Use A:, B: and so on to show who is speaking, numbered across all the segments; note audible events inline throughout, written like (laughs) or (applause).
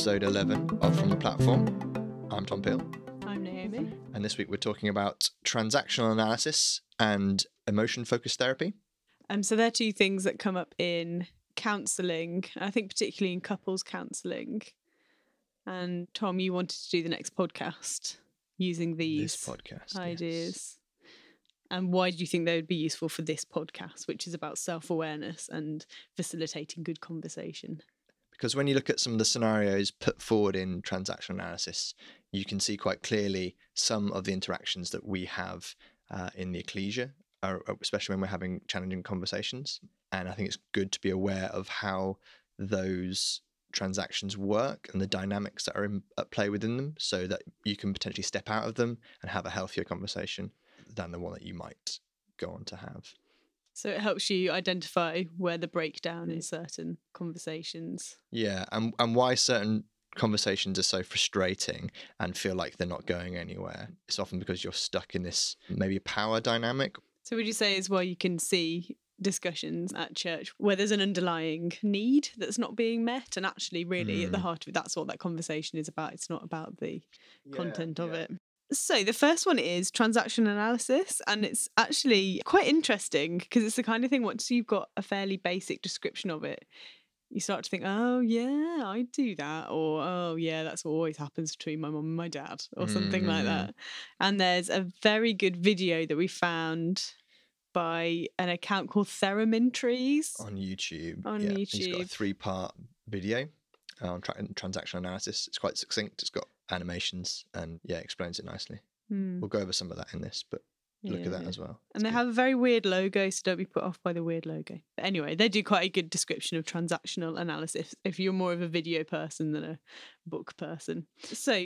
A: episode 11 of From the Platform. I'm Tom Peel,
B: I'm Naomi.
A: and this week we're talking about transactional analysis and emotion focused therapy.
B: Um, so they're two things that come up in counselling. I think particularly in couples counselling. And Tom, you wanted to do the next podcast using these
A: this podcast. yes.
B: ideas. And why do you think they would be useful for this podcast, which is about self awareness and facilitating good conversation?
A: Because when you look at some of the scenarios put forward in transactional analysis, you can see quite clearly some of the interactions that we have uh, in the ecclesia, uh, especially when we're having challenging conversations. And I think it's good to be aware of how those transactions work and the dynamics that are in, at play within them so that you can potentially step out of them and have a healthier conversation than the one that you might go on to have.
B: So it helps you identify where the breakdown in certain conversations.
A: Yeah, and and why certain conversations are so frustrating and feel like they're not going anywhere. It's often because you're stuck in this maybe power dynamic.
B: So would you say as well you can see discussions at church where there's an underlying need that's not being met and actually really at the
A: Mm.
B: heart of it that's what that conversation is about. It's not about the content of
A: yeah.
B: it. So the first one is transaction analysis, and it's actually quite interesting because it's the kind of thing once you've got a fairly basic description of it, you start to think, oh yeah, I do that, or oh yeah, that's what always happens between my mum and my dad, or something like
A: Mm.
B: that. And there's a very good video that we found by an account called Theramin Trees.
A: on YouTube.
B: On
A: yeah. He's got a three part video on tra- transactional analysis. It's quite succinct. It's got animations and yeah, explains it nicely.
B: Hmm,
A: We'll go over some of that in this, but look at that
B: yeah.
A: as well.
B: And they have a very weird logo, so don't be put off by the weird logo. But anyway, they do quite a good description of transactional analysis if you're more of a video person than a book person. So,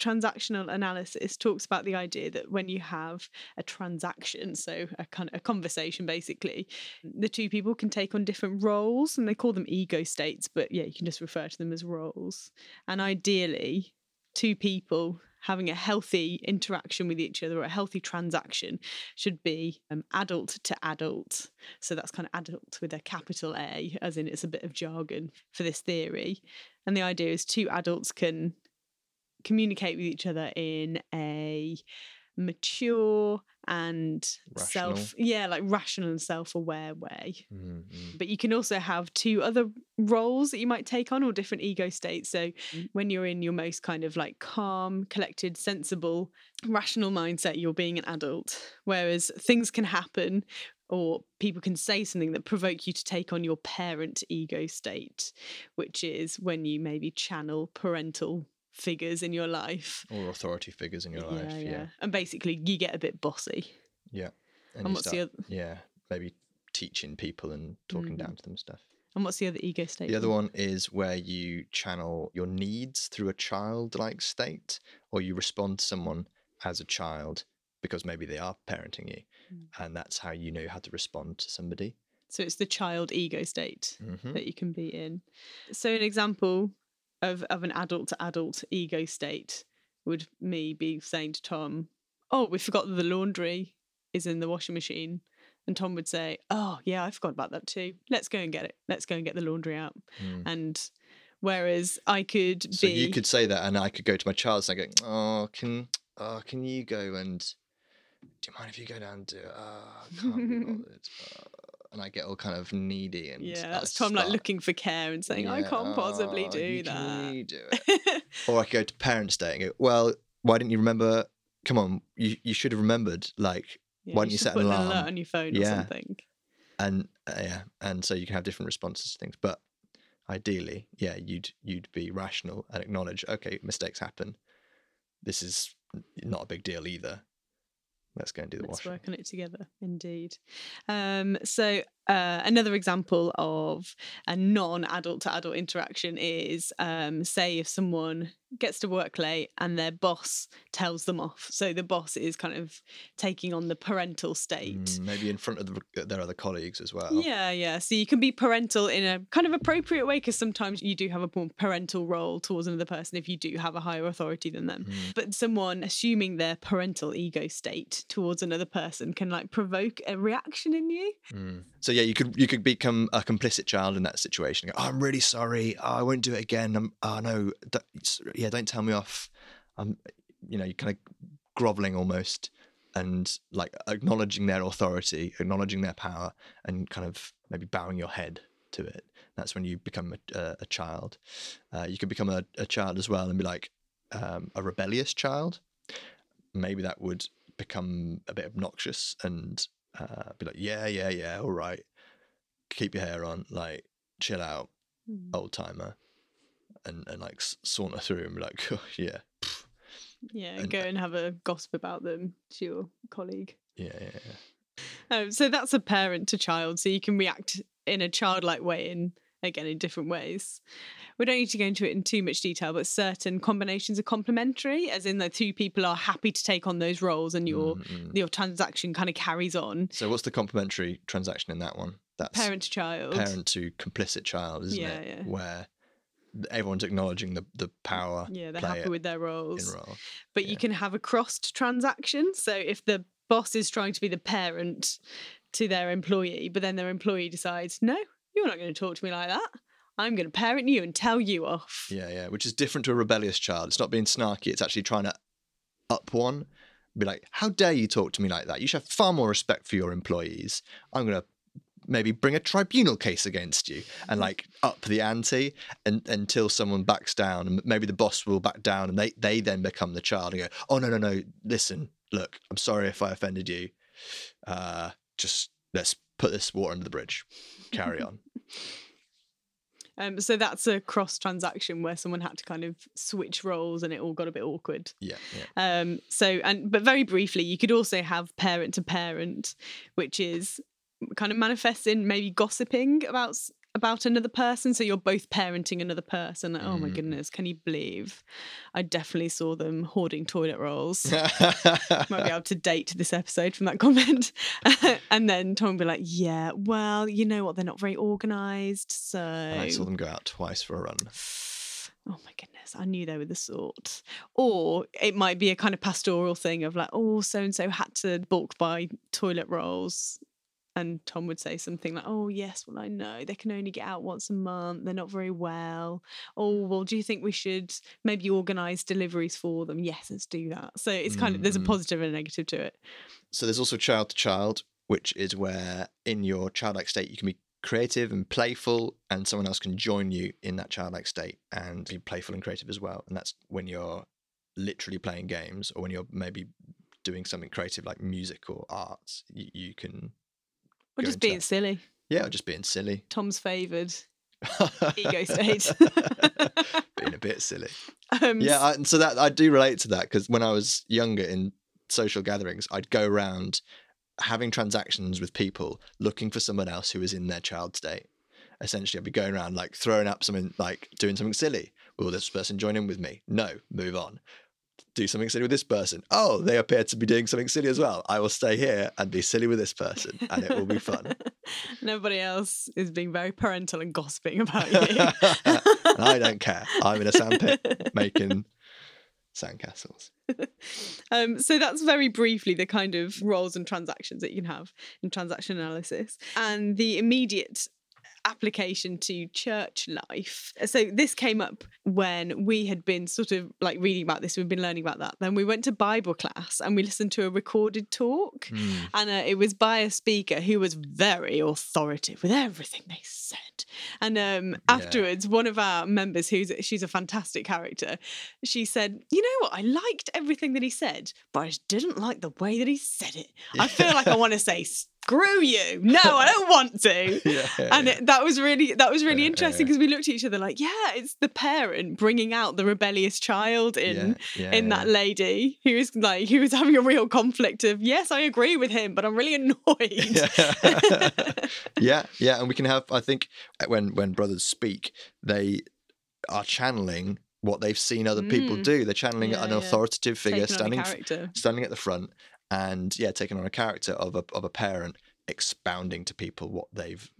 B: transactional analysis talks about the idea that when you have a transaction, so a kind of a conversation basically, the two people can take on different roles and they call them ego states, but yeah, you can just refer to them as roles. And ideally, two people having a healthy interaction with each other or a healthy transaction should be um, adult to adult. So that's kind of adult with a capital A, as in it's a bit of jargon for this theory. And the idea is two adults can communicate with each other in a mature and
A: Rational.
B: self yeah like rational and self-aware way
A: Mm, mm.
B: but you can also have two other roles that you might take on or different ego states so
A: Mm.
B: when you're in your most kind of like calm collected sensible rational mindset you're being an adult whereas things can happen or people can say something that provoke you to take on your parent ego state which is when you maybe channel parental figures in your life
A: Or authority figures in your life. Yeah.
B: and basically you get a bit bossy
A: Yeah.
B: and,
A: you
B: what's the other
A: yeah, maybe teaching people and talking
B: Mm.
A: down to them stuff.
B: and what's the other ego state
A: The other one is where you channel your needs through a childlike state, or you respond to someone as a child because maybe they are parenting you,
B: Mm.
A: and that's how you know how to respond to somebody.
B: so it's the child ego state
A: hmm
B: that you can be in. So an example of of an adult to adult ego state would me be saying to Tom, "Oh, we forgot that the laundry is in the washing machine." And Tom would say, "Oh, yeah, I forgot about that too. Let's go and get it. Let's go and get the laundry out." And whereas I could
A: Mm. So
B: be
A: you could say that, and I could go to my child and I go, "Oh, can oh, can you go and do you mind if you go down to? Uh, I can't be bothered." And I get all kind of needy and
B: yeah, that's Tom like looking for care and saying, "I can't possibly
A: "Oh,
B: do
A: you can
B: that."
A: really do it. (laughs) or I could go to Parents' Day and go, well, why didn't you remember? Come on, you, you should have remembered. Like,
B: Yeah,
A: Why don't you
B: should
A: set
B: put
A: an
B: an alert
A: alarm?
B: on your phone
A: Yeah.
B: or something?
A: and uh, yeah, and so you can have different responses to things. But ideally, yeah, you'd you'd be rational and acknowledge, okay, mistakes happen. This is not a big deal either. Let's go and do the
B: Let's
A: washing.
B: work on it together, indeed. Um, so uh, another example of a non-adult to adult interaction is, um, say, if someone gets to work late and their boss tells them off. So the boss is kind of taking on the parental state.
A: Mm, maybe in front of the, their other colleagues as well.
B: Yeah, yeah. So you can be parental in a kind of appropriate way because sometimes you do have a more parental role towards another person if you do have a higher authority than them.
A: Mm.
B: But someone assuming their parental ego state towards another person can like provoke a reaction in you.
A: Mm. So yeah, you could you could become a complicit child in that situation. Go, oh, I'm really sorry. Oh, I won't do it again. I'm, oh no, yeah, don't tell me off. I'm, you know, you're kind of groveling almost, and like acknowledging their authority, acknowledging their power, and kind of maybe bowing your head to it. That's when you become a, a, a child. Uh, you could become a, a child as well and be like um, a rebellious child. Maybe that would become a bit obnoxious and uh, be like, yeah, yeah, yeah, all right, keep your hair on, like chill out,
B: Mm.
A: old timer, and and like saunter through and be like, (laughs) oh, yeah,
B: Yeah,
A: and-
B: go and have a gossip about them to your colleague.
A: yeah, yeah, yeah.
B: Um, so that's a parent to child. So you can react in a childlike way in again in different ways. We don't need to go into it in too much detail, but certain combinations are complementary, as in the two people are happy to take on those roles, and your
A: Mm, mm.
B: your transaction kind of carries on.
A: So what's the complementary transaction in that one? That's
B: Parent to child.
A: parent to complicit child, isn't
B: Yeah,
A: it?
B: yeah.
A: Where everyone's acknowledging the the power
B: Yeah, they're happy with their roles.
A: role.
B: but
A: Yeah.
B: you can have a crossed transaction. So if the boss is trying to be the parent to their employee, but then their employee decides, no, you're not going to talk to me like that. I'm going to parent you and tell you off.
A: Yeah, yeah, which is different to a rebellious child. It's not being snarky, it's actually trying to up one. Be like, how dare you talk to me like that? You should have far more respect for your employees. I'm going to maybe bring a tribunal case against you and like up the ante and, until someone backs down. And maybe the boss will back down and they, they then become the child and go, oh, no, no, no, listen, look, I'm sorry if I offended you. Uh, just let's put this water under the bridge. Carry (laughs) on.
B: Um, so that's a cross transaction where someone had to kind of switch roles and it all got a bit awkward.
A: Yeah, yeah.
B: Um, so and but very briefly, you could also have parent to parent, which is kind of manifests in maybe gossiping about about another person. So you're both parenting another person. Like, oh my
A: Mm.
B: goodness, can you believe? I definitely saw them hoarding toilet rolls. (laughs) Might be able to date this episode from that comment. (laughs) and then Tom would be like, Yeah, well, you know what? They're not very organised. So
A: And I saw them go out twice for a run. (sighs)
B: Oh my goodness, I knew they were the sort. Or it might be a kind of pastoral thing of like, oh, so and so had to bulk buy toilet rolls. And Tom would say something like, oh, yes, well, I know they can only get out once a month. They're not very well. Oh, well, do you think we should maybe organise deliveries for them? Yes, let's do that. So it's kind of, there's a
A: Mm.
B: positive and a negative to it.
A: So there's also child to child, which is where in your childlike state you can be creative and playful, and someone else can join you in that childlike state and be playful and creative as well. And that's when you're literally playing games, or when you're maybe doing something creative like music or arts. You, you can,
B: Or just being
A: that.
B: silly.
A: yeah, or just being silly,
B: Tom's favoured (laughs) ego state. (laughs)
A: being a bit silly.
B: um,
A: Yeah, I, and so that I do relate to that because when I was younger in social gatherings, I'd go around having transactions with people looking for someone else who was in their child state. Essentially, I'd be going around like throwing up something, like doing something silly. Will this person join in with me? No, move on. Do something silly with this person. Oh, they appear to be doing something silly as well. I will stay here and be silly with this person, and it will be fun. (laughs)
B: Nobody else is being very parental and gossiping about you.
A: and (laughs) I don't care. I'm in a sandpit (laughs) making sandcastles.
B: um, so that's very briefly the kind of roles and transactions that you can have in transaction analysis and the immediate application to church life. So this came up when we had been sort of like reading about this, we've been learning about that. Then we went to Bible class and we listened to a recorded talk.
A: Hmm.
B: And uh, it was by a speaker who was very authoritative with everything they said. And um, afterwards, one of our members, who's she's a fantastic character, she said, "You know what? I liked everything that he said, but I just didn't like the way that he said it. I feel like I (laughs) want to say." Screw you! No, I don't want to. (laughs)
A: yeah,
B: And it, that was really that was really
A: Yeah,
B: interesting
A: yeah.
B: because we looked at each other like, yeah, it's the parent bringing out the rebellious child in
A: yeah,
B: in
A: yeah.
B: that lady who was like who was having a real conflict of yes i agree with him but i'm really annoyed
A: yeah. (laughs) yeah, yeah, and we can have. I think uh, when when brothers speak, they are channeling what they've seen other people
B: Mm.
A: do. They're channeling
B: Yeah,
A: an
B: yeah.
A: authoritative figure
B: Taking
A: standing standing at the front, and yeah, taking on a character of a of a parent, expounding to people what they've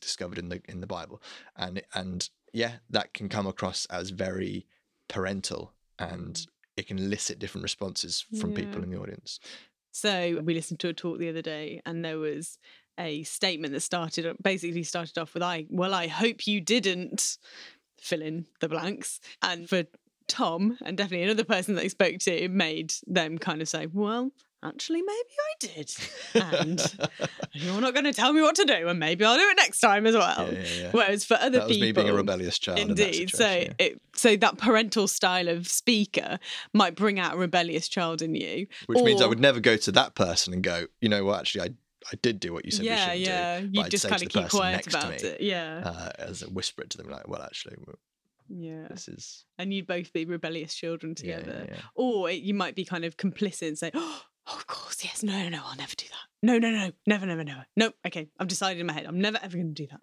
A: discovered in the in the Bible, and and yeah, that can come across as very parental, and mm. it can elicit different responses from people in the audience.
B: so we listened to a talk the other day and there was a statement that started basically started off with I well I hope you didn't fill in the blanks. And for Tom and definitely another person that he spoke to it made them kind of say well actually maybe I did (laughs) and you're not going to tell me what to do and maybe I'll do it next time as well
A: Yeah, yeah, yeah.
B: whereas for other
A: That was
B: people
A: me being a rebellious child. in
B: Indeed. So
A: yeah.
B: it so that parental style of speaker might bring out a rebellious child in you.
A: which means I would never go to that person and go, you know what, actually, I I did do what you said we
B: yeah,
A: shouldn't
B: yeah.
A: do.
B: You
A: I'd
B: just kind of keep quiet about
A: me,
B: it. Yeah.
A: Uh, as a whisper it to them, like, well, actually,
B: yeah.
A: this is
B: And you'd both be rebellious children
A: yeah,
B: together.
A: yeah, yeah.
B: Or it, you might be kind of complicit and say, (gasps) Oh, of course, yes, no, no, no, I'll never do that. No, no, no, never, never, never. No, okay, I've decided in my head, I'm never ever going to do that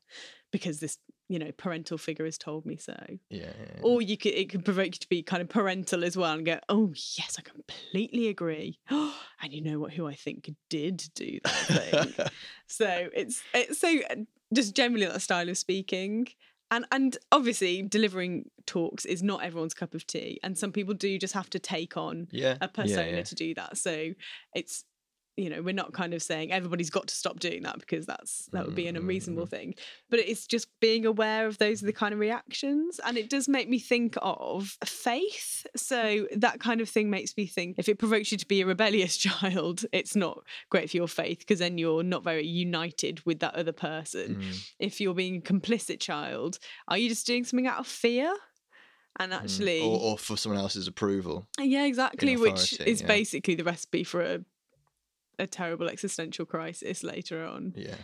B: because this, you know, parental figure has told me so.
A: yeah.
B: Or you could it could provoke you to be kind of parental as well and go, oh yes, I completely agree. (gasps) and you know what? Who I think did do that thing. (laughs) so it's it's so uh, just generally that style of speaking. And and obviously delivering talks is not everyone's cup of tea. And some people do just have to take on
A: yeah,
B: a persona
A: yeah, yeah.
B: to do that. So it's you know we're not kind of saying everybody's got to stop doing that because that's that would be an
A: Mm, mm,
B: unreasonable thing but it's just being aware of those are the kind of reactions and it does make me think of faith so that kind of thing makes me think if it provokes you to be a rebellious (laughs) child it's not great for your faith because then you're not very united with that other person
A: Mm,
B: if you're being a complicit child are you just doing something out of fear and
A: mm.
B: actually
A: or, or for someone else's approval.
B: yeah, exactly. Which is
A: yeah.
B: basically the recipe for a a terrible existential crisis later on.
A: Yeah,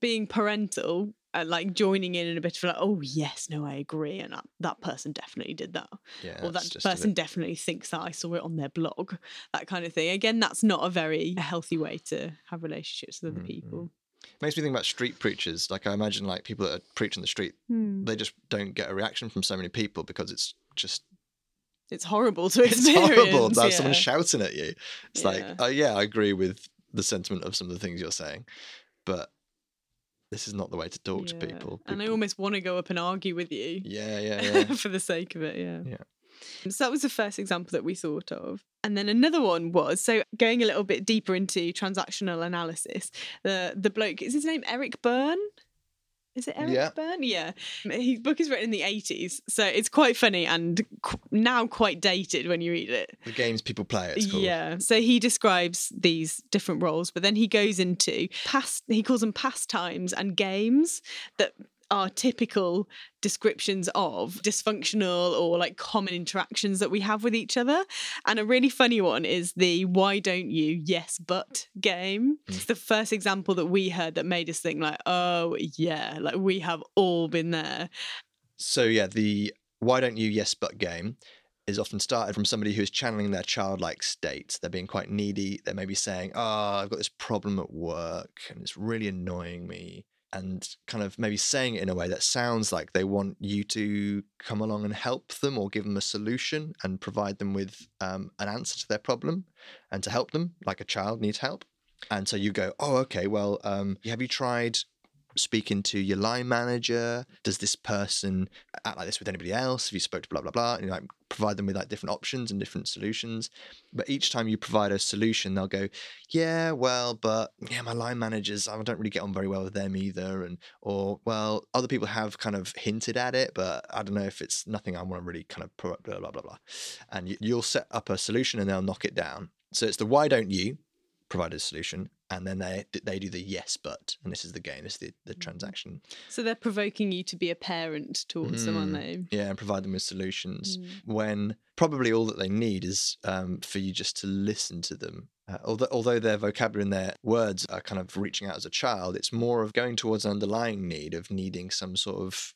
B: Being parental, uh, like joining in and a bit of like, oh yes, no, I agree, and that, that person definitely did that,
A: yeah.
B: or that person
A: bit-
B: definitely thinks that I saw it on their blog, that kind of thing. Again, that's not a very healthy way to have relationships with other
A: Mm, mm.
B: people.
A: makes me think about street preachers. Like I imagine, like people that are preaching the street,
B: Hmm.
A: they just don't get a reaction from so many people because it's just
B: It's horrible to (laughs)
A: it's
B: experience.
A: horrible to have
B: yeah.
A: someone shouting at you. It's
B: Yeah.
A: like, oh yeah, I agree with the sentiment of some of the things you're saying, but this is not the way to talk to
B: Yeah.
A: people.
B: And I almost want to go up and argue with you.
A: yeah, yeah, (laughs) yeah.
B: for the sake of it, yeah.
A: Yeah.
B: So that was the first example that we thought of. And then another one was so going a little bit deeper into transactional analysis. The the bloke is his name Eric Berne. Is it Eric
A: Yeah.
B: Berne? Yeah. His book is written in the 80s. So it's quite funny and qu- now quite dated when you read it.
A: the games people play. It's called.
B: Yeah. So he describes these different roles, but then he goes into past, he calls them pastimes and games that are typical descriptions of dysfunctional or like common interactions that we have with each other. And a really funny one is the why don't you yes but game. Mm. It's the first example that we heard that made us think like, oh yeah, like we have all been there.
A: So yeah, the why don't you yes but game is often started from somebody who is channeling their childlike state. They're being quite needy. They may be saying, "Oh, I've got this problem at work and it's really annoying me." And kind of maybe saying it in a way that sounds like they want you to come along and help them or give them a solution and provide them with um, an answer to their problem and to help them, like a child needs help. And so you go, oh, okay, well, um, have you tried speaking to your line manager? Does this person act like this with anybody else? Have you spoke to blah blah blah? And you like provide them with like different options and different solutions. But each time you provide a solution, they'll go, yeah, well, but yeah, my line managers, I don't really get on very well with them either. And or well, other people have kind of hinted at it, but I don't know if it's nothing I want to really kind of blah blah blah blah. And you, you'll set up a solution and they'll knock it down. So it's the why don't you provide a solution, and then they they do the yes but, and this is the game, this is the, the transaction.
B: So they're provoking you to be a parent towards them, aren't
A: Mm.
B: they?
A: Yeah, and provide them with solutions
B: Mm.
A: when probably all that they need is um, for you just to listen to them. Uh, although, although their vocabulary and their words are kind of reaching out as a child, it's more of going towards an underlying need of needing some sort of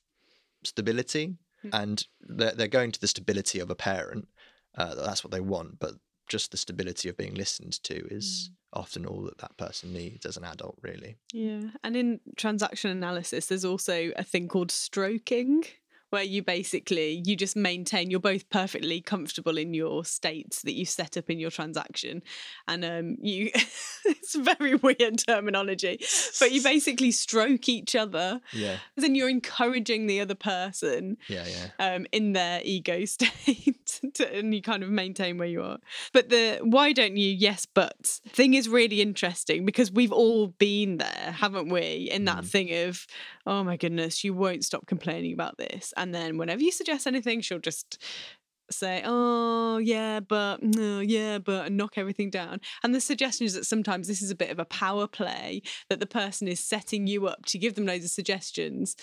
A: stability.
B: Mm.
A: And they're, they're going to the stability of a parent. Uh, that's what they want. But just the stability of being listened to is mm. often all that that person needs as an adult, really.
B: Yeah. And in transaction analysis, there's also a thing called stroking, where you basically you just maintain you're both perfectly comfortable in your states that you set up in your transaction and um you (laughs) it's very weird terminology but you basically stroke each other
A: Yeah.
B: then you're encouraging the other person
A: Yeah. Yeah.
B: um, in their ego (laughs) state to, and you kind of maintain where you are. But the why don't you yes but thing is really interesting because we've all been there, haven't we? In that
A: Mm.
B: thing of, oh my goodness, you won't stop complaining about this. And then whenever you suggest anything, she'll just say, oh, yeah, but, no, yeah, but, and knock everything down. And the suggestion is that sometimes this is a bit of a power play, that the person is setting you up to give them loads of suggestions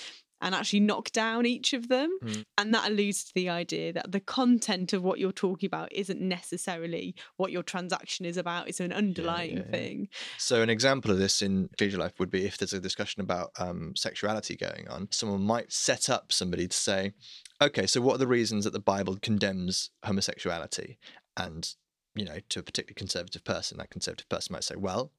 B: and actually knock down each of them.
A: Mm.
B: And that alludes to the idea that the content of what you're talking about isn't necessarily what your transaction is about, it's an underlying
A: yeah, yeah.
B: thing.
A: So an example of this in ecclesial life would be if there's a discussion about um, sexuality going on, someone might set up somebody to say, okay, so what are the reasons that the Bible condemns homosexuality? And you know, to a particularly conservative person, that conservative person might say, well,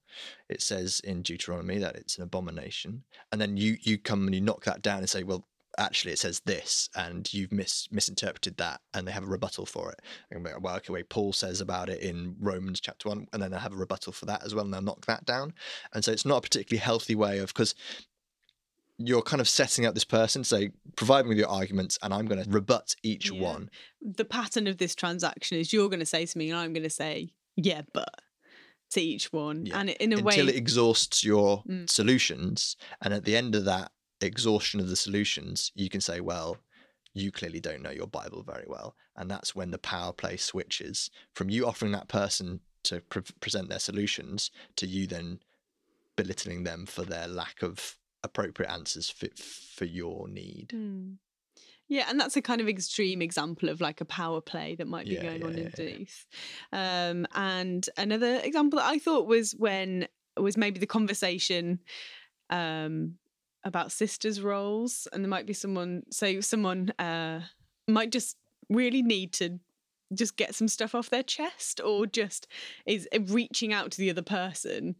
A: it says in Deuteronomy that it's an abomination. And then you you come and you knock that down and say, well, actually it says this and you've mis- misinterpreted that and they have a rebuttal for it. And like, well, okay, wait, Paul says about it in Romans chapter one, and then they have a rebuttal for that as well, and they'll knock that down. And so it's not a particularly healthy way of because you're kind of setting up this person, say, provide me with your arguments, and I'm going to rebut each
B: Yeah.
A: one.
B: The pattern of this transaction is you're going to say to me and I'm going to say, yeah, but to each one.
A: Yeah.
B: And in a way until
A: it exhausts your
B: Mm.
A: solutions. And at the end of that exhaustion of the solutions, you can say, well, you clearly don't know your Bible very well. And that's when the power play switches from you offering that person to pre- present their solutions to you then belittling them for their lack of appropriate answers fit for your need.
B: Hmm. Yeah, and that's a kind of extreme example of like a power play that might be
A: Yeah,
B: going
A: yeah,
B: on
A: yeah, yeah.
B: underneath. Um, and another example that I thought was when was maybe the conversation um, about sisters' roles, and there might be someone, so someone uh, might just really need to just get some stuff off their chest, or just is reaching out to the other person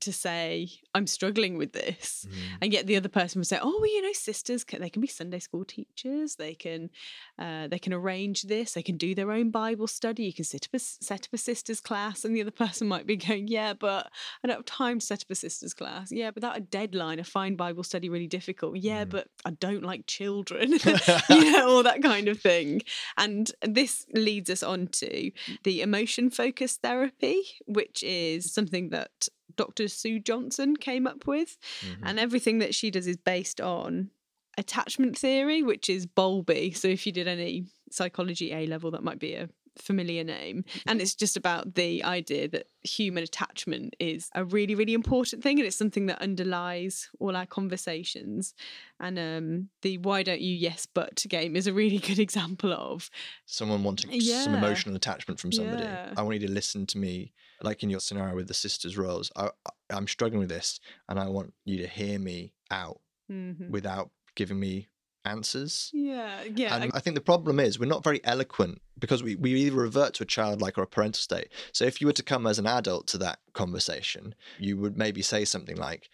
B: to say, "I'm struggling with this."
A: Mm.
B: and yet the other person would say oh well you know sisters can, they can be sunday school teachers they can uh, they can arrange this they can do their own bible study you can set up a, set up a sisters class and the other (laughs) person might be going yeah but i don't have time to set up a sisters class yeah but that a deadline i find bible study really difficult yeah
A: Mm.
B: but i don't like children (laughs) you know all that kind of thing and this leads us on to the emotion focused therapy which is something that dr sue johnson came up with
A: Mhm.
B: and everything that she does is based on attachment theory, which is Bowlby. So if you did any psychology A level, that might be a familiar name. And it's just about the idea that human attachment is a really, really important thing, and it's something that underlies all our conversations. And um, the "Why don't you yes but" game is a really (laughs) good example of
A: someone wanting some emotional attachment from somebody.
B: Yeah.
A: I want you to listen to me, like in your scenario with the sisters' roles. I, I- I'm struggling with this, and I want you to hear me out
B: Mhm.
A: without giving me answers.
B: yeah, yeah,
A: And I think the problem is we're not very eloquent because we, we either revert to a childlike or a parental state. So if you were to come as an adult to that conversation, you would maybe say something like,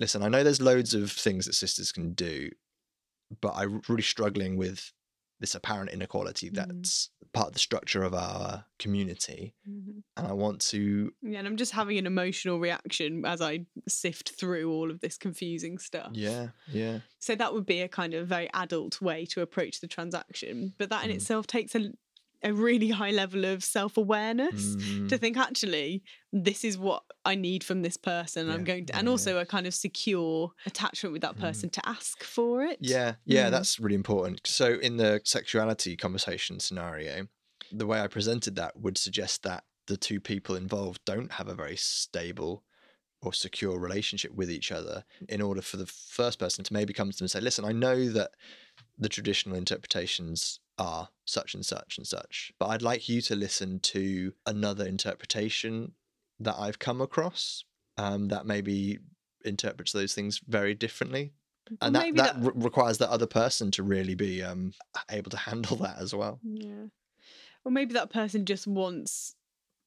A: Listen, I know there's loads of things that sisters can do, but I'm really struggling with this apparent inequality
B: Mm.
A: that's part of the structure of our community.
B: Mhm.
A: And I want to,
B: Yeah, and I'm just having an emotional reaction as I sift through all of this confusing stuff.
A: yeah, yeah.
B: So that would be a kind of very adult way to approach the transaction. But that in
A: Mm.
B: itself takes a, a really high level of self awareness
A: Mhm.
B: to think, actually, this is what I need from this person. I'm going to, and
A: yeah.
B: also a kind of secure attachment with that
A: Mhm.
B: person to ask for it.
A: Yeah, yeah,
B: Mm.
A: that's really important. So, in the sexuality conversation scenario, the way I presented that would suggest that the two people involved don't have a very stable or secure relationship with each other in order for the first person to maybe come to them and say, Listen, I know that the traditional interpretations are such and such and such, but I'd like you to listen to another interpretation that I've come across um, that maybe interprets those things very differently. And
B: Well,
A: that,
B: maybe
A: that, re- requires that other person to really be um, (laughs) able to handle that as well.
B: Yeah. Or maybe that person just wants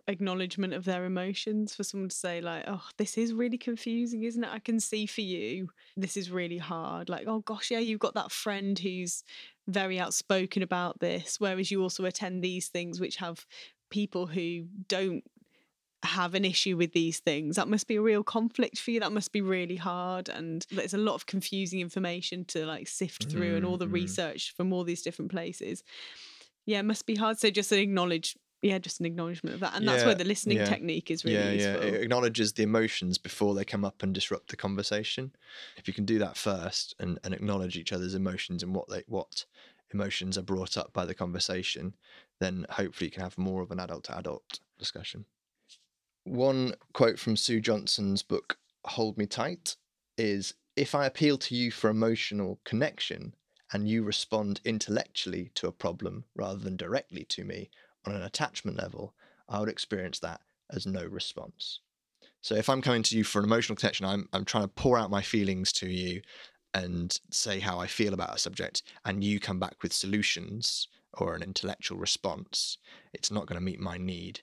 B: acknowledgement of their emotions for someone to say like oh this is really confusing isn't it? I can see for you this is really hard. Like oh gosh yeah you've got that friend who's very outspoken about this whereas you also attend these things which have people who don't have an issue with these things. That must be a real conflict for you that must be really hard and there's a lot of confusing information to like sift through and all the
A: Mm, mm.
B: research from all these different places. Yeah it must be hard. So just acknowledge yeah just an acknowledgement of that and that's where the listening
A: yeah,
B: technique is really
A: yeah,
B: useful
A: yeah. It acknowledges the emotions before they come up and disrupt the conversation. If you can do that first and, and acknowledge each other's emotions and what they what emotions are brought up by the conversation, then hopefully you can have more of an adult to adult discussion. One quote from Sue Johnson's book Hold Me Tight is if I appeal to you for emotional connection and you respond intellectually to a problem rather than directly to me on an attachment level, I would experience that as no response. So if I'm coming to you for an emotional connection, I'm I'm trying to pour out my feelings to you and say how I feel about a subject, and you come back with solutions or an intellectual response, it's not going to meet my need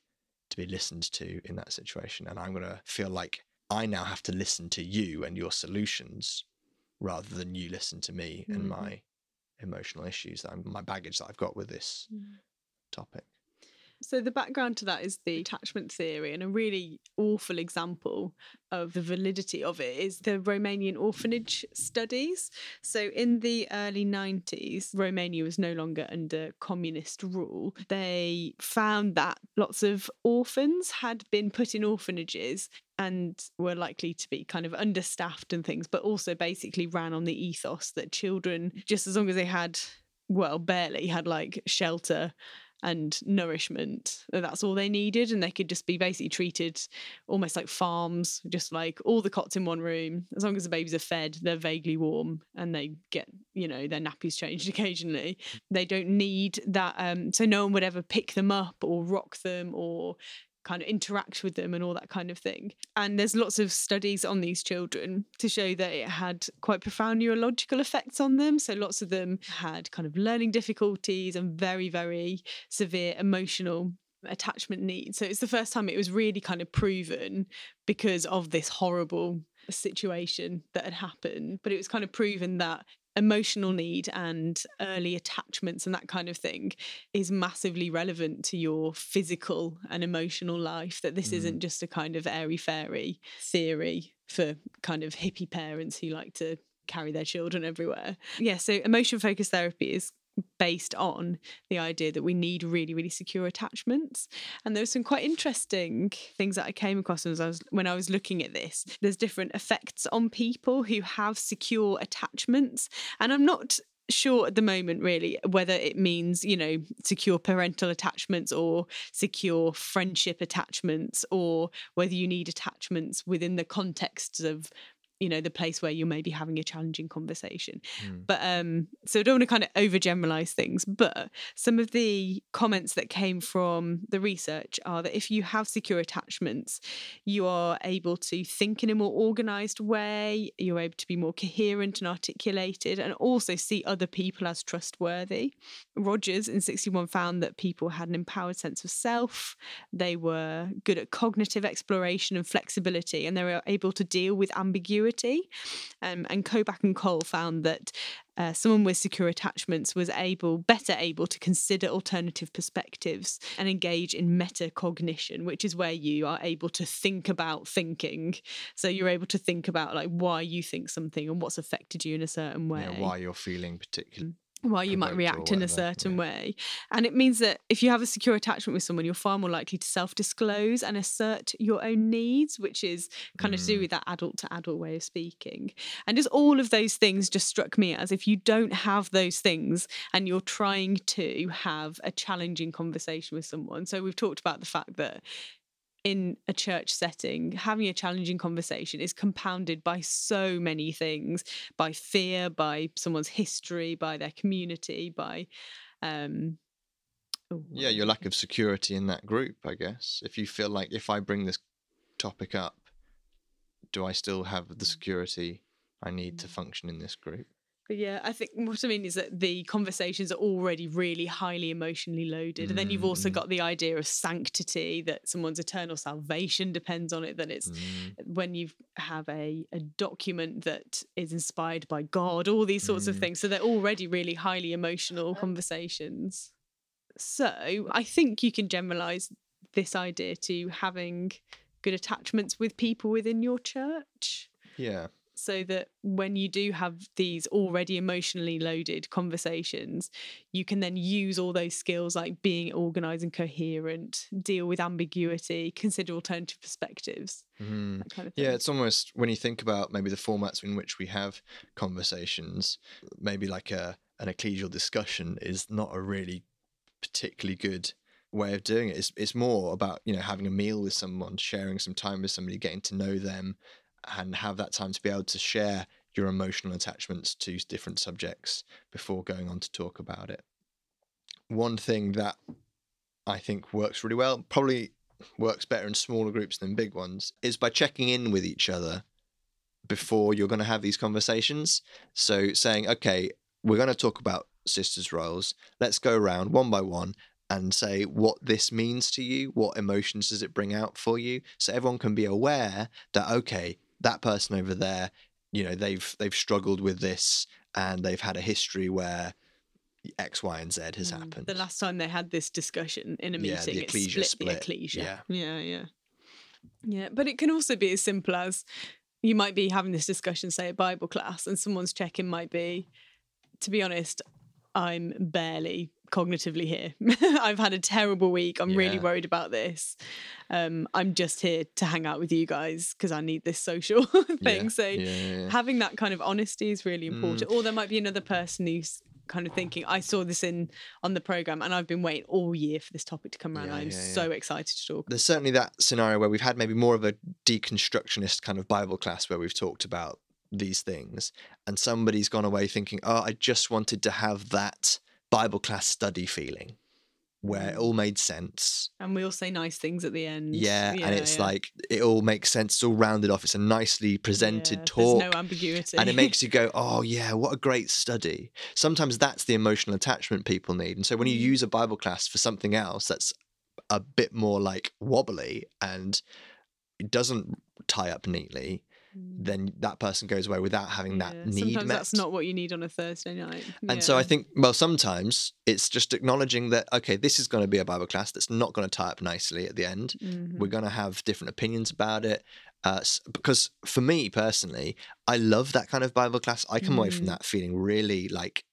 A: to be listened to in that situation. And I'm going to feel like I now have to listen to you and your solutions rather than you listen to me and
B: Mhm.
A: my emotional issues that I'm, my baggage that I've got with this
B: Mm.
A: topic.
B: So the background to that is the attachment theory, and a really awful example of the validity of it is the Romanian orphanage studies. So in the early 90s, Romania was no longer under communist rule. They found that lots of orphans had been put in orphanages and were likely to be kind of understaffed and things, but also basically ran on the ethos that children, just as long as they had, well, barely had like shelter and nourishment. That's all they needed, and they could just be basically treated almost like farms, just like all the cots in one room. As long as the babies are fed, they're vaguely warm, and they get you know their nappies changed (laughs) occasionally. They don't need that, um, so no one would ever pick them up or rock them or kind of interact with them and all that kind of thing. And there's lots of studies on these children to show that it had quite profound neurological effects on them. So lots of them had kind of learning difficulties and very, very severe emotional attachment needs. So it's the first time it was really kind of proven because of this horrible situation that had happened. But it was kind of proven that emotional need and early attachments and that kind of thing is massively relevant to your physical and emotional life that this
A: Mm.
B: isn't just a kind of airy fairy theory for kind of hippie parents who like to carry their children everywhere yeah so emotion focused therapy is based on the idea that we need really really secure attachments. And there were some quite interesting things that I came across as I was when I was looking at this. There's different effects on people who have secure attachments. And I'm not sure at the moment really whether it means you know secure parental attachments or secure friendship attachments or whether you need attachments within the context of you know the place where you're maybe having a challenging conversation
A: Mm.
B: but um so I don't want to kind of overgeneralize things but some of the comments that came from the research are that if you have secure attachments you are able to think in a more organized way you're able to be more coherent and articulated and also see other people as trustworthy rogers in 61 found that people had an empowered sense of self they were good at cognitive exploration and flexibility and they were able to deal with ambiguity um, and Kobak and Cole found that uh, someone with secure attachments was able, better able to consider alternative perspectives and engage in metacognition, which is where you are able to think about thinking. So you're able to think about like why you think something and what's affected you in a certain way
A: Yeah, why you're feeling particularly.
B: Why you might react in a certain
A: yeah.
B: way. And it means that if you have a secure attachment with someone, you're far more likely to self disclose and assert your own needs, which is kind of to do
A: Mm.
B: with that adult to adult way of speaking. And just all of those things just struck me as if you don't have those things and you're trying to have a challenging conversation with someone. So we've talked about the fact that in a church setting, having a challenging conversation is compounded by so many things by fear, by someone's history, by their community, by. Um, oh,
A: Yeah, your lack of security in that group, I guess. If you feel like if I bring this topic up, do I still have the security I need to
B: Mm.
A: function in this group?
B: But yeah, I think what I mean is that the conversations are already really highly emotionally loaded. And then you've also
A: Mm.
B: got the idea of sanctity, that someone's eternal salvation depends on it. That it's
A: Mm.
B: when you have a, a document that is inspired by God, all these sorts of
A: Mm.
B: things. So they're already really highly emotional conversations. So I think you can generalize this idea to having good attachments with people within your church
A: Yeah.
B: So that when you do have these already emotionally loaded conversations, you can then use all those skills like being organized and coherent, deal with ambiguity, consider alternative perspectives,
A: mm-hmm.
B: that kind of thing.
A: Yeah, it's almost when you think about maybe the formats in which we have conversations, maybe like a an ecclesial discussion is not a really particularly good way of doing it. It's it's more about, you know, having a meal with someone, sharing some time with somebody, getting to know them and have that time to be able to share your emotional attachments to different subjects before going on to talk about it. One thing that I think works really well, probably works better in smaller groups than big ones, is by checking in with each other before you're going to have these conversations. So saying, okay, we're going to talk about sisters' roles. Let's go around one by one and say what this means to you. What emotions does it bring out for you? So everyone can be aware that okay, that person over there, you know, they've they've struggled with this and they've had a history where X, Y, and Z has
B: Mm.
A: happened.
B: The last time they had this discussion in a
A: Yeah,
B: meeting,
A: the
B: it
A: ecclesia
B: split, the ecclesia.
A: Yeah.
B: yeah, yeah, yeah. But it can also be as simple as you might be having this discussion, say at Bible class, and someone's check-in might be, to be honest, I'm barely cognitively here. (laughs) I've had a terrible week. I'm really worried about this. Um, I'm just here to hang out with you guys because I need this social (laughs) thing.
A: Yeah,
B: So
A: yeah, yeah, yeah.
B: having that kind of honesty is really
A: Mm.
B: important. Or there might be another person who's kind of thinking, I saw this in on the program and I've been waiting all year for this topic to come around.
A: Yeah,
B: I'm
A: yeah, yeah.
B: so excited to talk.
A: there's certainly that scenario where we've had maybe more of a deconstructionist kind of Bible class where we've talked about these things, and somebody's gone away thinking, "Oh, I just wanted to have that Bible class study feeling, where it
B: Mm.
A: all made sense."
B: And we all say nice things at the end.
A: Yeah, and it's
B: yeah.
A: like it all makes sense. It's all rounded off. It's a nicely presented
B: Yeah,
A: talk.
B: There's no ambiguity.
A: and it makes you go, (laughs) oh yeah, what a great study. Sometimes that's the emotional attachment people need. And so when you
B: Mm.
A: use a Bible class for something else that's a bit more like wobbly and it doesn't tie up neatly. Then that person goes away without having that
B: Yeah,
A: need
B: Sometimes
A: met.
B: that's not what you need on a Thursday night.
A: And so I think, well, sometimes it's just acknowledging that, okay, this is going to be a Bible class that's not going to tie up nicely at the end.
B: Mhm.
A: We're going to have different opinions about it. Uh, because for me personally, I love that kind of Bible class. I come away from
B: Mm.
A: that feeling really like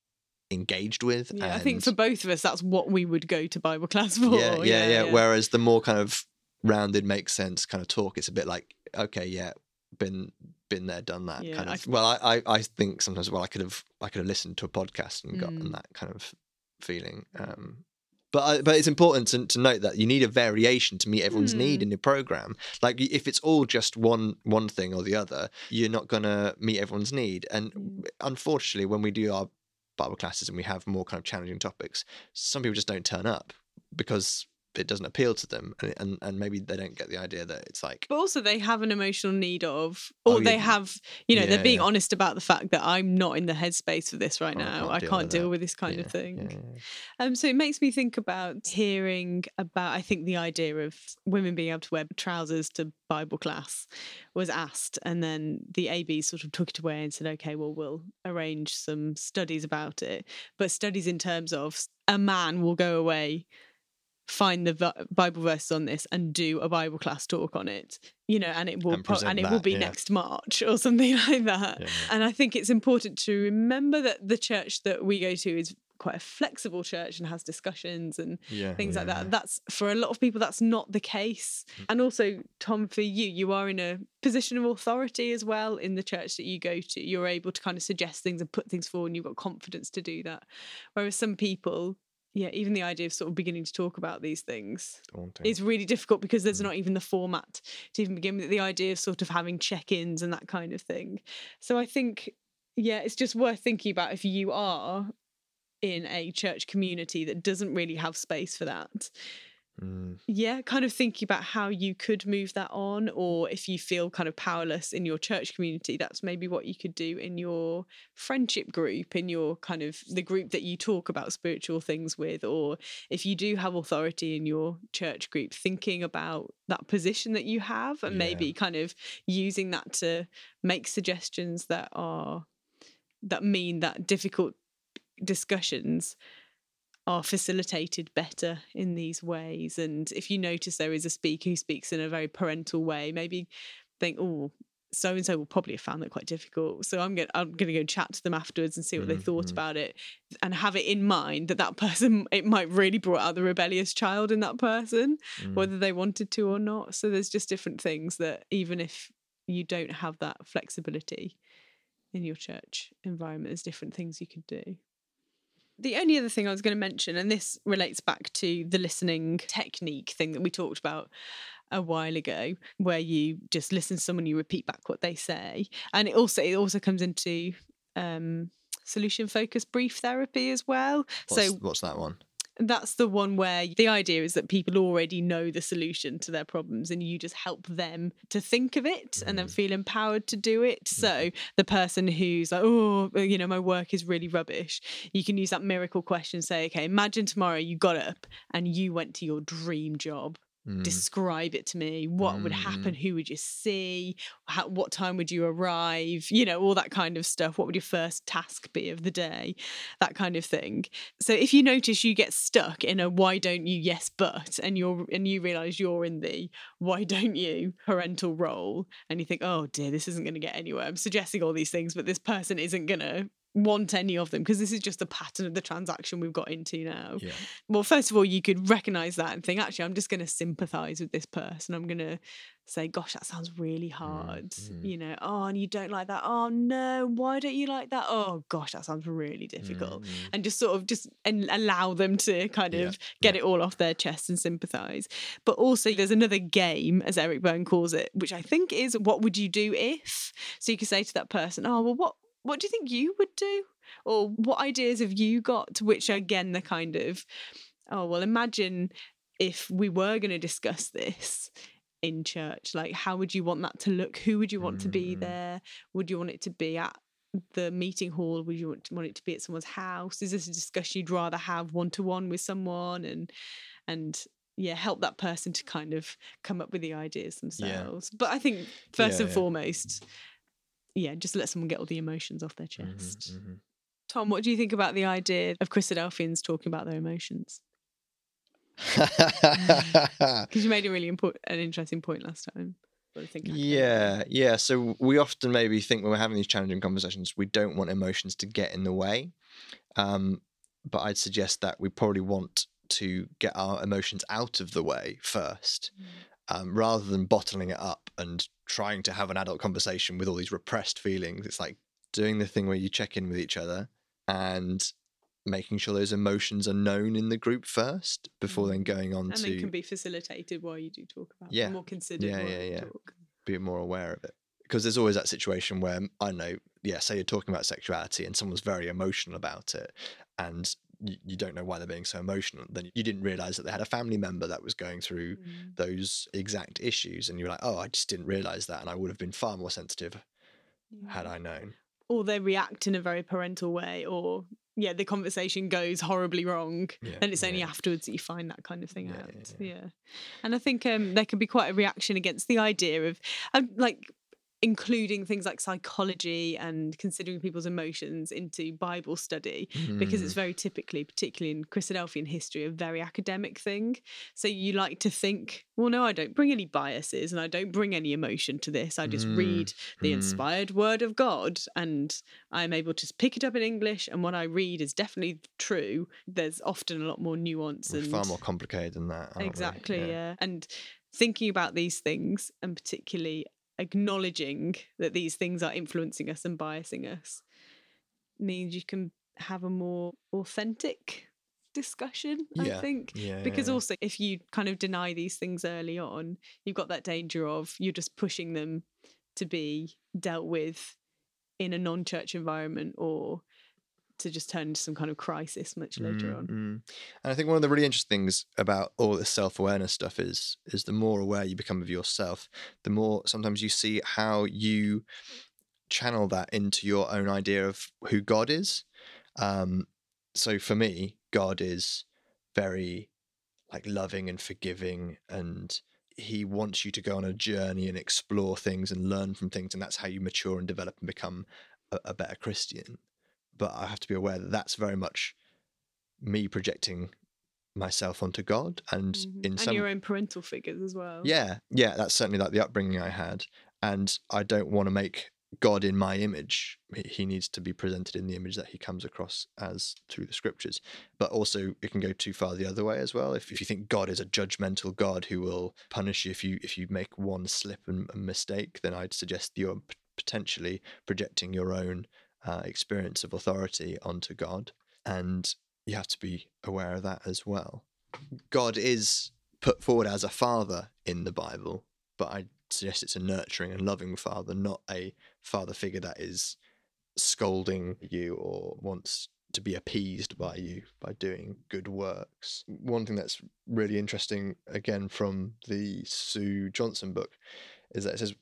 A: engaged with.
B: Yeah, I think for both of us, that's what we would go to Bible (laughs) class for.
A: yeah, yeah, yeah, Whereas the more kind of rounded, makes sense kind of talk, it's a bit like, okay, yeah, been been there, done that
B: Yeah,
A: kind of.
B: f-
A: well, I, I I think sometimes well, I could have I could have listened to a podcast and gotten
B: Mm.
A: that kind of feeling. Um, but I, but it's important to, to note that you need a variation to meet everyone's need
B: Mm.
A: in your program. Like if it's all just one one thing or the other, you're not gonna meet everyone's need. And
B: Mm.
A: unfortunately, when we do our Bible classes and we have more kind of challenging topics, some people just don't turn up because it doesn't appeal to them, and and, and maybe they don't get the idea that it's like
B: But also, they have an emotional need of, or
A: Oh,
B: they have, you know,
A: Yeah,
B: they're being
A: yeah.
B: honest about the fact that I'm not in the headspace for this right
A: Oh, I
B: now.
A: can't
B: I
A: deal
B: can't
A: with
B: deal with this kind
A: yeah,
B: of thing.
A: yeah, yeah,
B: Um, so it makes me think about hearing about. I think the idea of women being able to wear trousers to Bible class was asked, and then the AB sort of took it away and said, "Okay, well, we'll arrange some studies about it." But studies in terms of a man will go away, find the v- Bible verses on this, and do a Bible class talk on it. You know, and it will
A: And
B: and it will be
A: yeah.
B: next March or (laughs) something like that.
A: yeah.
B: And I think it's important to remember that the church that we go to is quite a flexible church and has discussions and
A: yeah,
B: things like that. That's for a lot of people, that's not the case.
A: Mm.
B: And also, Tom, for you, you are in a position of authority as well in the church that you go to. You're able to kind of suggest things and put things forward, and you've got confidence to do that. Whereas some people, yeah, even the idea of sort of beginning to talk about these things
A: Daunting.
B: is really difficult because there's
A: Mm.
B: not even the format to even begin with. The idea of sort of having check ins and that kind of thing. So I think, yeah, it's just worth thinking about if you are in a church community that doesn't really have space for that.
A: Mm.
B: yeah, kind of thinking about how you could move that on, or if you feel kind of powerless in your church community, that's maybe what you could do in your friendship group, in your kind of the group that you talk about spiritual things with, or if you do have authority in your church group, thinking about that position that you have and
A: Yeah.
B: maybe kind of using that to make suggestions that are that mean that difficult discussions are facilitated better in these ways. And if you notice there is a speaker who speaks in a very parental way, maybe think, oh, so and so will probably have found that quite difficult. So I'm going I'm going to go chat to them afterwards and see what they thought
A: Mhm.
B: about it, and have it in mind that that (laughs) person it might really brought out the rebellious child in that person,
A: Mm.
B: whether they wanted to or not. So there's just different things that even if you don't have that flexibility in your church environment, there's different things you could do. The only other thing I was going to mention, and this relates back to the listening technique thing that we talked about a while ago, where you just listen to someone, you repeat back what they say, and it also it also comes into um, solution focused brief therapy as well.
A: What's,
B: so
A: what's that one?
B: That's the one where the idea is that people already know the solution to their problems and you just help them to think of it and then mm. feel empowered to do it. So mm-hmm. the person who's like, oh, uh, you know, my work is really rubbish, you can use that miracle question, say, okay, imagine tomorrow you got up and you went to your dream job.
A: Mm.
B: Describe it to me. What would happen? Who would you see? How, what time would you arrive? You know, all that kind of stuff. What would your first task be of the day? That kind of thing. So if you notice you get stuck in a why don't you yes but and you're and you realize you're in the why don't you parental role and you think oh dear this isn't going to get anywhere I'm suggesting all these things but this person isn't going to want any of them because this is just the pattern of the transaction we've got into now.
A: Yeah.
B: Well, first of all, you could recognize that and think, actually, I'm just going to sympathize with this person. I'm going to say, gosh, that sounds really hard.
A: mhm.
B: You know, oh, and you don't like that. Oh, no, why don't you like that? Oh, gosh, that sounds really difficult.
A: Mm,
B: And just sort of just and allow them to kind
A: Yeah,
B: of get it all off their chest and sympathize. But also, there's another game, as Eric Berne calls it, which I think is what would you do if? So you could say to that person, oh, well, what what do you think you would do? Or what ideas have you got? Which are again the kind of, oh well, imagine if we were going to discuss this in church. Like, how would you want that to look? Who would you want to be
A: Mm.
B: there? Would you want it to be at the meeting hall? Would you want, want it to be at someone's house? Is this a discussion you'd rather have one to one with someone and and yeah, help that person to kind of come up with the ideas themselves. But I think first
A: Yeah,
B: and
A: yeah.
B: foremost, yeah, just let someone get all the emotions off their
A: mhm,
B: chest.
A: mhm.
B: Tom, what do you think about the idea of Christadelphians talking about their emotions? (laughs) Because you made a really important, an interesting point last time. What do you
A: yeah, yeah. So we often maybe think when we're having these challenging conversations, we don't want emotions to get in the way. Um, but I'd suggest that we probably want to get our emotions out of the way first, um, rather than bottling it up and trying to have an adult conversation with all these repressed feelings. It's like doing the thing where you check in with each other and making sure those emotions are known in the group first before then going on
B: Mm. And
A: to
B: they can be facilitated while you do talk about it. Yeah. more considered
A: Yeah,
B: while
A: yeah, yeah.
B: talk.
A: be more aware of it because there's always that situation where I know, yeah, say you're talking about sexuality and someone's very emotional about it, and you, you don't know why they're being so emotional. Then you didn't realize that they had a family member that was going through
B: Mm.
A: those exact issues, and you're like, oh, I just didn't realize that, and I would have been far more sensitive had I known.
B: Or they react in a very parental way, or yeah, the conversation goes horribly wrong,
A: Yeah,
B: and it's only
A: yeah.
B: afterwards that you find that kind of thing
A: Yeah,
B: out.
A: yeah,
B: Yeah, and I think um, there can be quite a reaction against the idea of um, like including things like psychology and considering people's emotions into Bible study because it's
A: Mm,
B: very typically, particularly in Christadelphian history, a very academic thing. So you like to think, well, no, I don't bring any biases and I don't bring any emotion to this. I just
A: Mm,
B: read the
A: mm.
B: inspired word of God and I'm able to pick it up in English. And what I read is definitely true. There's often a lot more nuance
A: we're
B: and
A: far more complicated than that.
B: exactly yeah. and thinking about these things and particularly acknowledging that these things are influencing us and biasing us means you can have a more authentic discussion i think.
A: Yeah,
B: because
A: yeah,
B: also if you kind of deny these things early on you've got that danger of you're just pushing them to be dealt with in a non-church environment or to just turn into some kind of crisis much later
A: Mm,
B: on.
A: And I think one of the really interesting things about all this self awareness stuff is is the more aware you become of yourself, the more sometimes you see how you channel that into your own idea of who God is. Um, so for me, God is very like loving and forgiving and he wants you to go on a journey and explore things and learn from things and that's how you mature and develop and become a, a better christian but i have to be aware that that's very much me projecting myself onto god and
B: Mhm.
A: in
B: and
A: some
B: your own parental figures as well.
A: yeah yeah that's certainly like the upbringing i had and i don't want to make god in my image He- he needs to be presented in the image that he comes across as through the scriptures but also it can go too far the other way as well if, if you think god is a judgmental god who will punish you if you if you make one slip and a mistake then i'd suggest you're potentially projecting your own uh, experience of authority onto god and you have to be aware of that as well god is put forward as a father in the bible but i suggest it's a nurturing and loving father not a father figure that is scolding you or wants to be appeased by you by doing good works. One thing that's really interesting, again, from the Sue Johnson book, is that it says,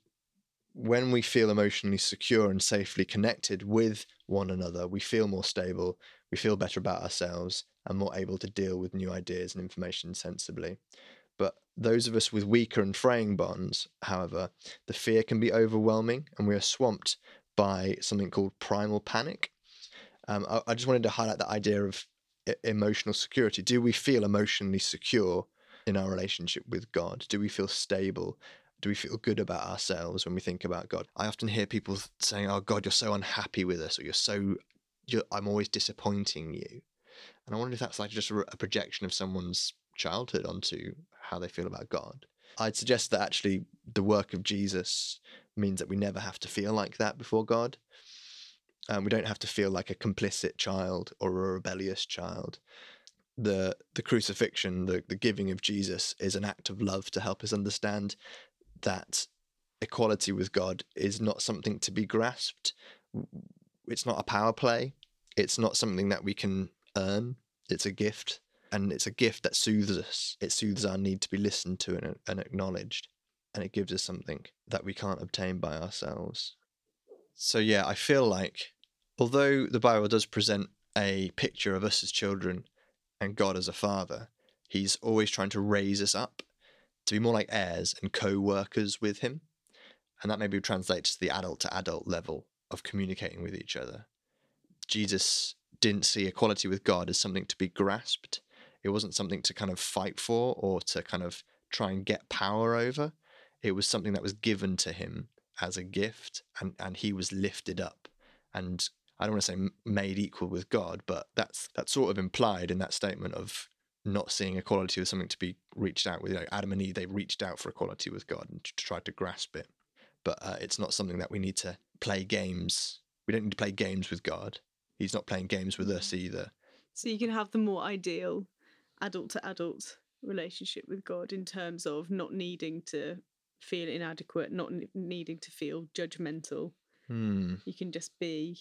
A: when we feel emotionally secure and safely connected with one another, we feel more stable, we feel better about ourselves, and more able to deal with new ideas and information sensibly. But those of us with weaker and fraying bonds, however, the fear can be overwhelming and we are swamped by something called primal panic. Um, I, I just wanted to highlight the idea of e- emotional security. Do we feel emotionally secure in our relationship with God? Do we feel stable? Do we feel good about ourselves when we think about God? I often hear people saying, "Oh God, you're so unhappy with us," or "You're so, you're, I'm always disappointing you." And I wonder if that's like just a, projection of someone's childhood onto how they feel about God. I'd suggest that actually the work of Jesus means that we never have to feel like that before God. Um, we don't have to feel like a complicit child or a rebellious child. The the crucifixion, the, the giving of Jesus is an act of love to help us understand that equality with God is not something to be grasped. It's not a power play. It's not something that we can earn. It's a gift. And it's a gift that soothes us. It soothes our need to be listened to and, and acknowledged. And it gives us something that we can't obtain by ourselves. So, yeah, I feel like although the Bible does present a picture of us as children and God as a father, he's always trying to raise us up to be more like heirs and co workers with him. And that maybe translates to the adult to adult level of communicating with each other. Jesus didn't see equality with God as something to be grasped. It wasn't something to kind of fight for or to kind of try and get power over. It was something that was given to him as a gift and, and he was lifted up. And I don't want to say made equal with God, but that's that's sort of implied in that statement of not seeing equality as something to be reached out with. You know, Adam and Eve, they reached out for equality with God and tried to grasp it. But uh, it's not something that we need to play games. We don't need to play games with God. He's not playing games with us either.
B: So you can have the more ideal adult to adult relationship with God in terms of not needing to feel inadequate, not n- needing to feel judgmental.
A: Hmm.
B: You can just be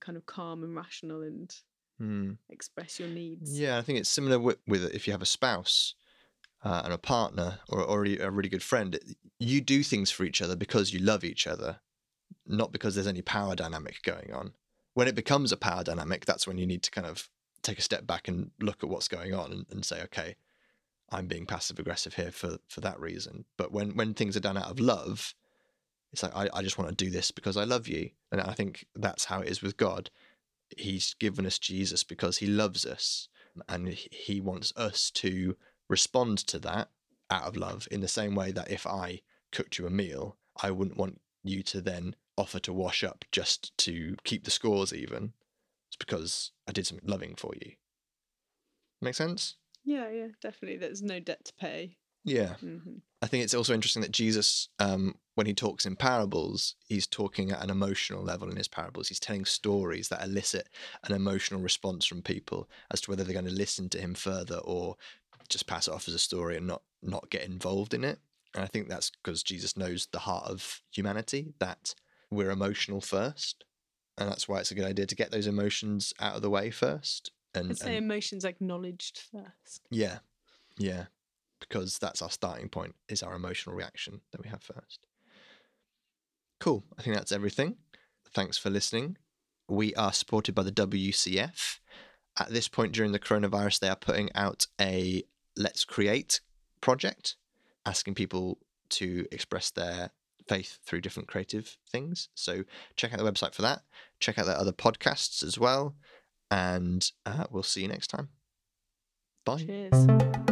B: kind of calm and rational and
A: Hmm.
B: express your needs.
A: Yeah, I think it's similar with, with if you have a spouse uh, and a partner or, or a really good friend. You do things for each other because you love each other, not because there's any power dynamic going on. When it becomes a power dynamic, that's when you need to kind of take a step back and look at what's going on and, and say, okay, I'm being passive aggressive here for for that reason. But when when things are done out of love, it's like I, I just want to do this because I love you. And I think that's how it is with God. He's given us Jesus because he loves us and he wants us to respond to that out of love in the same way that if I cooked you a meal, I wouldn't want you to then offer to wash up just to keep the scores even. It's because I did something loving for you. Make sense?
B: Yeah, yeah, definitely. There's no debt to pay.
A: Yeah.
B: hmm
A: I think it's also interesting that Jesus, um, when he talks in parables, he's talking at an emotional level in his parables. He's telling stories that elicit an emotional response from people as to whether they're going to listen to him further or just pass it off as a story and not not get involved in it. And I think that's because Jesus knows the heart of humanity that we're emotional first, and that's why it's a good idea to get those emotions out of the way first. And,
B: I'd say
A: and
B: emotions acknowledged first.
A: yeah, yeah, because that's our starting point is our emotional reaction that we have first. Cool. I think that's everything. Thanks for listening. We are supported by the WCF. At this point during the coronavirus, they are putting out a Let's Create project, asking people to express their faith through different creative things. So check out the website for that. Check out their other podcasts as well. And uh, we'll see you next time. Bye.
B: Cheers.